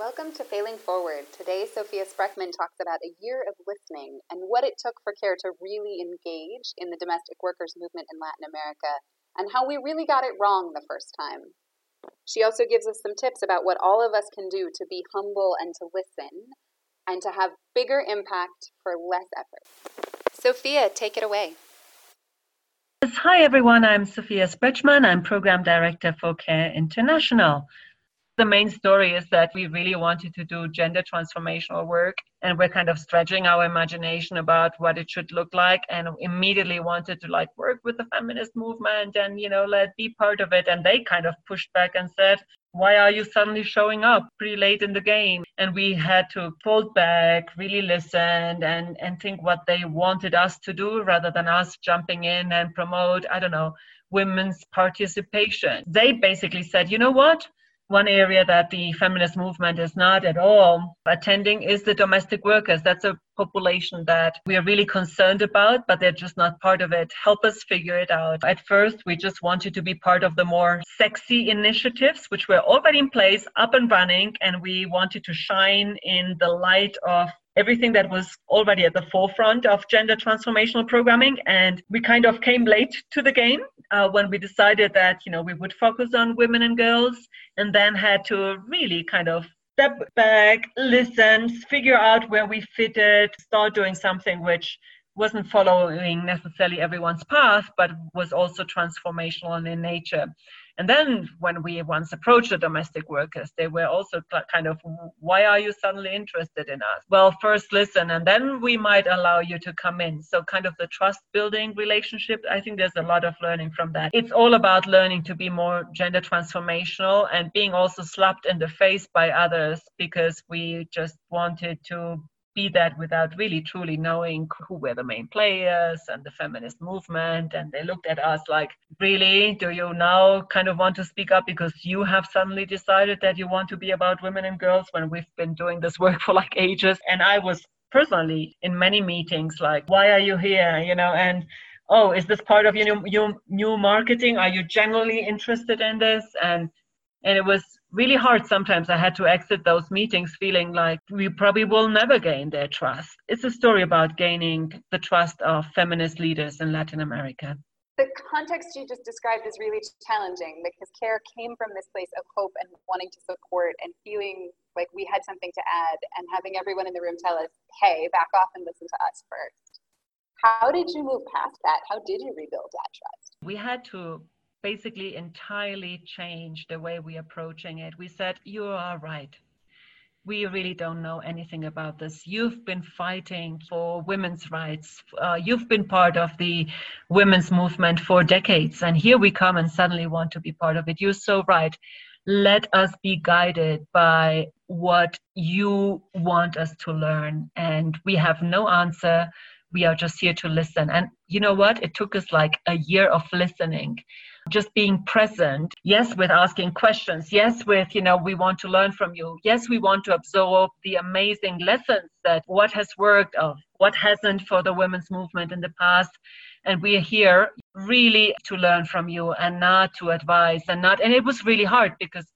Welcome to Failing Forward. Today, Sofia Sprechmann talks about a year of listening and what it took for CARE to really engage in the domestic workers movement in Latin America and how we really got it wrong the first time. She also gives us some tips about what all of us can do to be humble and to listen and to have bigger impact for less effort. Sofia, take it away. Hi everyone, I'm Sofia Sprechmann. I'm Program Director for CARE International the main story is that we really wanted to do gender transformational work and we're kind of stretching our imagination about what it should look like and immediately wanted to like work with the feminist movement and you know let be part of it. And they kind of pushed back and said why are you suddenly showing up pretty late in the game? And we had to fold back really listen and and think what they wanted us to do rather than us jumping in and promote i don't know women's participation. They basically said you know what one area that the feminist movement is not at all attending is the domestic workers. That's a population that we are really concerned about, but they're just not part of it. Help us figure it out. At first, we just wanted to be part of the more sexy initiatives, which were already in place, up and running, and we wanted to shine in the light of everything that was already at the forefront of gender transformational programming and we kind of came late to the game uh, when we decided that you know we would focus on women and girls and then had to really kind of step back listen figure out where we fitted start doing something which wasn't following necessarily everyone's path but was also transformational in nature and then when we once approached the domestic workers, they were also kind of, why are you suddenly interested in us? Well, first listen, and then we might allow you to come in. So, kind of the trust building relationship, I think there's a lot of learning from that. It's all about learning to be more gender transformational and being also slapped in the face by others because we just wanted to be that without really truly knowing who were the main players and the feminist movement. And they looked at us like, really? Do you now kind of want to speak up because you have suddenly decided that you want to be about women and girls when we've been doing this work for like ages? And I was personally in many meetings like, why are you here? You know, and oh, is this part of your new, your new marketing? Are you generally interested in this? And and it was really hard sometimes. I had to exit those meetings feeling like we probably will never gain their trust. It's a story about gaining the trust of feminist leaders in latin america. The context you just described is really challenging because care came from this place of hope and wanting to support and feeling like we had something to add and having everyone in the room tell us hey back off and listen to us first. How did you move past that? How did you rebuild that trust? We had to basically entirely changed the way we're approaching it. We said, You are right. We really don't know anything about this. You've been fighting for women's rights. Uh, you've been part of the women's movement for decades. And here we come and suddenly want to be part of it. You're so right. Let us be guided by what you want us to learn. And we have no answer. We are just here to listen. And you know what? It took us like a year of listening just being present yes with asking questions yes with you know we want to learn from you yes we want to absorb the amazing lessons that what has worked of what hasn't for the women's movement in the past and we are here really to learn from you and not to advise and not and it was really hard because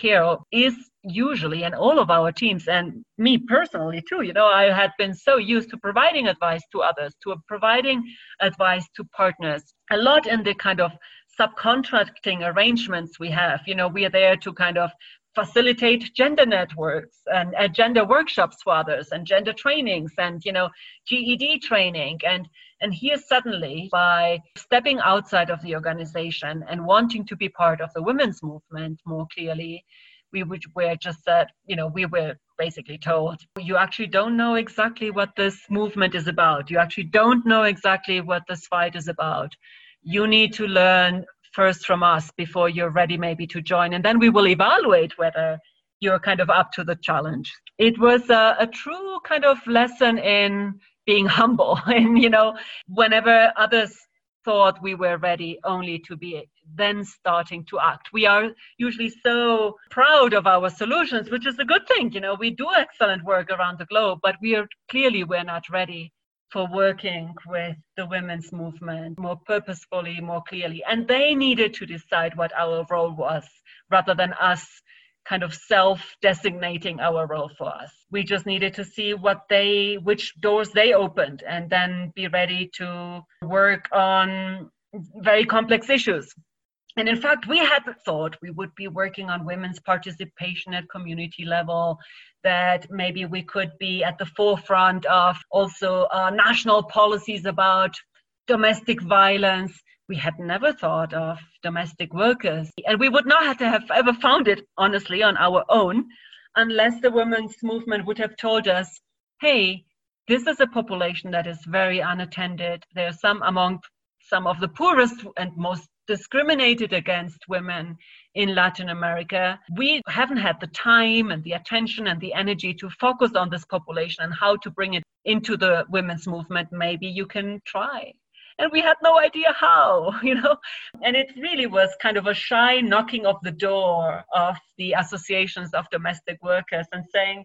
care is usually and all of our teams and me personally too you know i had been so used to providing advice to others to providing advice to partners a lot in the kind of subcontracting arrangements we have. You know, we are there to kind of facilitate gender networks and uh, gender workshops for others and gender trainings and you know GED training. And and here suddenly by stepping outside of the organization and wanting to be part of the women's movement more clearly we would, were just that you know we were basically told you actually don't know exactly what this movement is about. You actually don't know exactly what this fight is about. You need to learn first from us before you're ready maybe to join. And then we will evaluate whether you're kind of up to the challenge. It was a, a true kind of lesson in being humble and you know whenever others thought we were ready only to be then starting to act. We are usually so proud of our solutions which is a good thing you know we do excellent work around the globe but we are clearly we're not ready for working with the women's movement more purposefully, more clearly. And they needed to decide what our role was rather than us kind of self designating our role for us. We just needed to see what they, which doors they opened, and then be ready to work on very complex issues. And in fact, we had thought we would be working on women's participation at community level, that maybe we could be at the forefront of also uh, national policies about domestic violence we had never thought of domestic workers. And we would not have to have ever found it, honestly, on our own, unless the women's movement would have told us, hey, this is a population that is very unattended. There are some among some of the poorest and most discriminated against women in Latin America. We haven't had the time and the attention and the energy to focus on this population and how to bring it into the women's movement. Maybe you can try and we had no idea how, you know. And it really was kind of a shy knocking of the door of the associations of domestic workers and saying,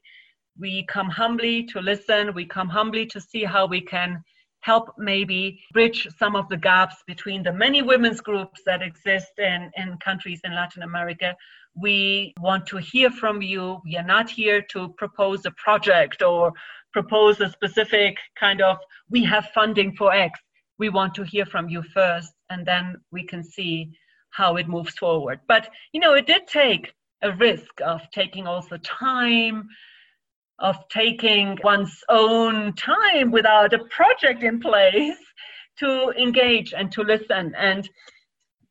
we come humbly to listen, we come humbly to see how we can help maybe bridge some of the gaps between the many women's groups that exist in, in countries in Latin America. We want to hear from you. We are not here to propose a project or propose a specific kind of, we have funding for X we want to hear from you first and then we can see how it moves forward but you know it did take a risk of taking also time of taking one's own time without a project in place to engage and to listen. And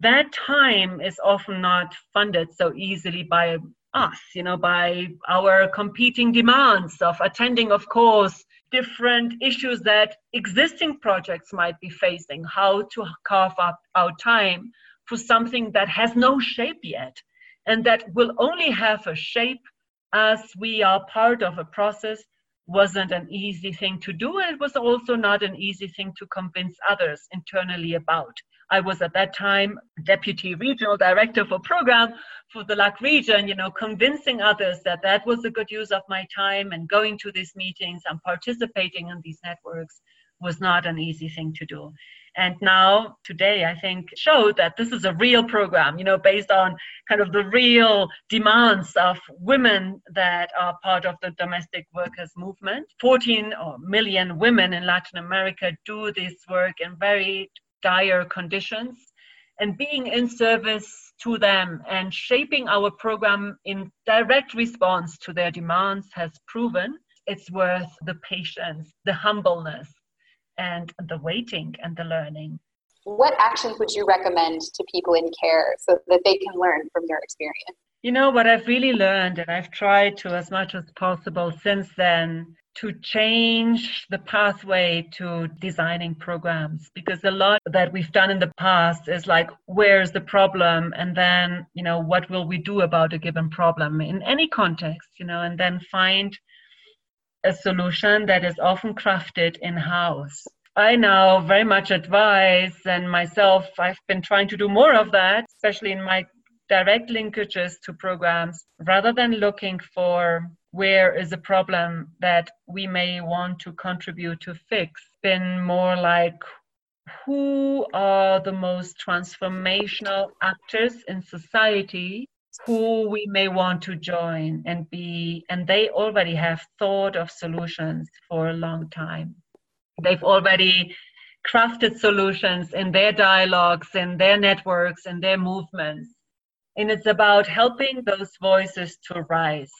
that time is often not funded so easily by us you know by our competing demands of attending of course different issues that existing projects might be facing, how to carve up our time for something that has no shape yet and that will only have a shape as we are part of a process wasn't an easy thing to do. And it was also not an easy thing to convince others internally about. I was at that time deputy regional director for program for the LAC region, you know, convincing others that that was a good use of my time and going to these meetings and participating in these networks was not an easy thing to do. And now, today, I think showed that this is a real program, you know, based on kind of the real demands of women that are part of the domestic workers movement. 14 million women in Latin America do this work in very dire conditions and being in service to them and shaping our program in direct response to their demands has proven it's worth the patience, the humbleness, and the waiting and the learning. What actions would you recommend to people in care so that they can learn from your experience? You know, what I've really learned, and I've tried to as much as possible since then, to change the pathway to designing programs because a lot that we've done in the past is like where's the problem and then you know what will we do about a given problem in any context you know and then find a solution that is often crafted in house I now very much advise, and myself, I've been trying to do more of that, especially in my direct linkages to programs, rather than looking for where is a problem that we may want to contribute to fix, been more like who are the most transformational actors in society who we may want to join and be and they already have thought of solutions for a long time. They've already crafted solutions in their dialogues in their networks in their movements. And it's about helping those voices to rise.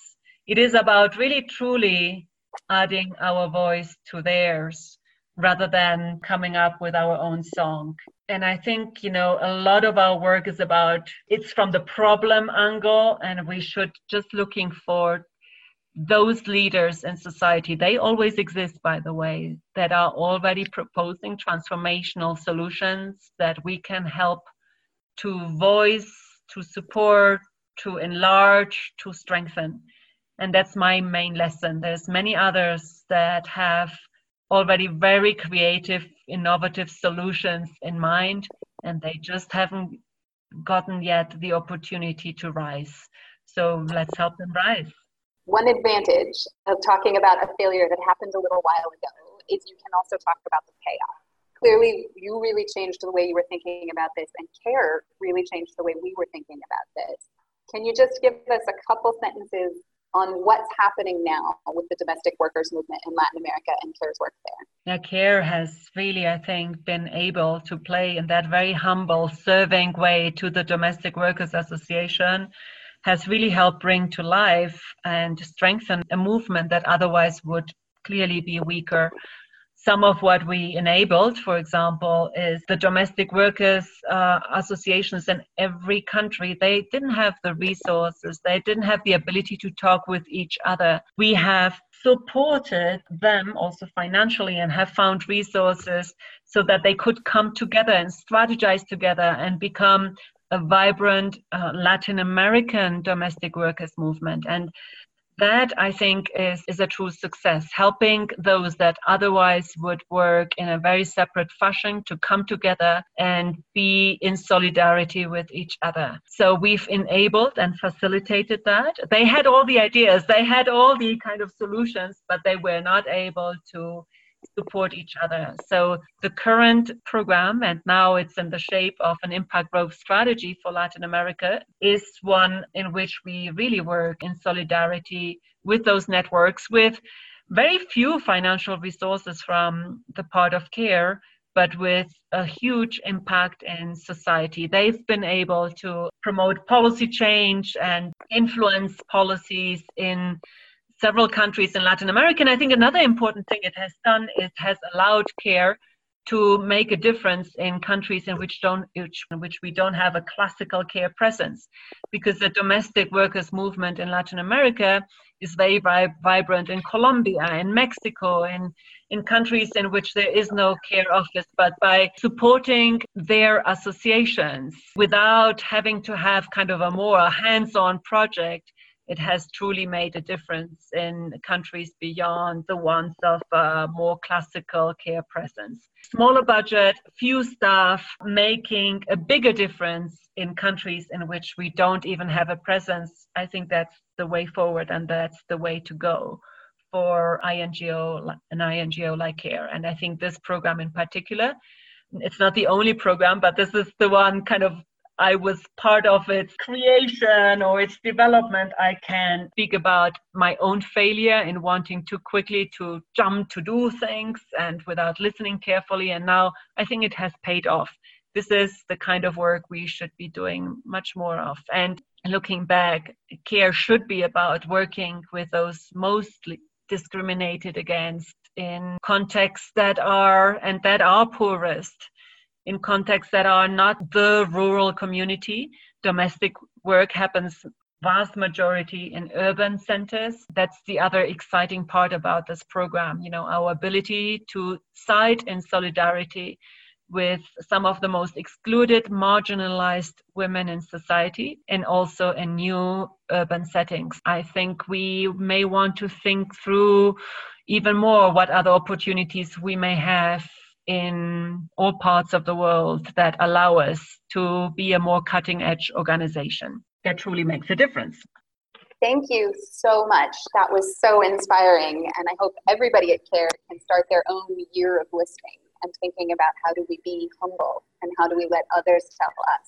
It is about really truly adding our voice to theirs rather than coming up with our own song. And I think, you know, a lot of our work is about it's from the problem angle, and we should just looking for those leaders in society. They always exist, by the way, that are already proposing transformational solutions that we can help to voice, to support, to enlarge, to strengthen and that's my main lesson there's many others that have already very creative innovative solutions in mind and they just haven't gotten yet the opportunity to rise. So let's help them rise. One advantage of talking about a failure that happened a little while ago is you can also talk about the payoff. Clearly you really changed the way you were thinking about this and care really changed the way we were thinking about this. Can you just give us a couple sentences on what's happening now with the domestic workers movement in Latin America and CARE's work there. Yeah, CARE has really, I think, been able to play in that very humble, serving way to the Domestic Workers Association, has really helped bring to life and strengthen a movement that otherwise would clearly be weaker some of what we enabled, for example, is the domestic workers uh, associations in every country. They didn't have the resources, they didn't have the ability to talk with each other. We have supported them also financially and have found resources so that they could come together and strategize together and become a vibrant uh, Latin American domestic workers movement. And that I think is, is a true success, helping those that otherwise would work in a very separate fashion to come together and be in solidarity with each other. So we've enabled and facilitated that. They had all the ideas, they had all the kind of solutions, but they were not able to support each other. So the current program, and now it's in the shape of an impact growth strategy for Latin America, is one in which we really work in solidarity with those networks with very few financial resources from the part of care but with a huge impact in society. They've been able to promote policy change and influence policies in several countries in Latin America. And I think another important thing it has done is has allowed care to make a difference in countries in which don't in which we don't have a classical care presence because the domestic workers movement in Latin America is very vibrant in Colombia in Mexico in in countries in which there is no care office but by supporting their associations without having to have kind of a more hands-on project it has truly made a difference in countries beyond the ones of uh, more classical care presence. Smaller budget, few staff, making a bigger difference in countries in which we don't even have a presence. I think that's the way forward and that's the way to go for INGO, an INGO like CARE. And I think this program in particular, it's not the only program, but this is the one kind of I was part of its creation or its development, I can speak about my own failure in wanting too quickly to jump to do things and without listening carefully. And now I think it has paid off. This is the kind of work we should be doing much more of. And looking back, care should be about working with those mostly discriminated against in contexts that are and that are poorest in contexts that are not the rural community. Domestic work happens vast majority in urban centers. That's the other exciting part about this program, you know, our ability to side in solidarity with some of the most excluded, marginalized women in society and also in new urban settings. I think we may want to think through even more what other opportunities we may have in all parts of the world that allow us to be a more cutting edge organization that truly makes a difference. Thank you so much. That was so inspiring. And I hope everybody at CARE can start their own year of listening and thinking about how do we be humble and how do we let others tell us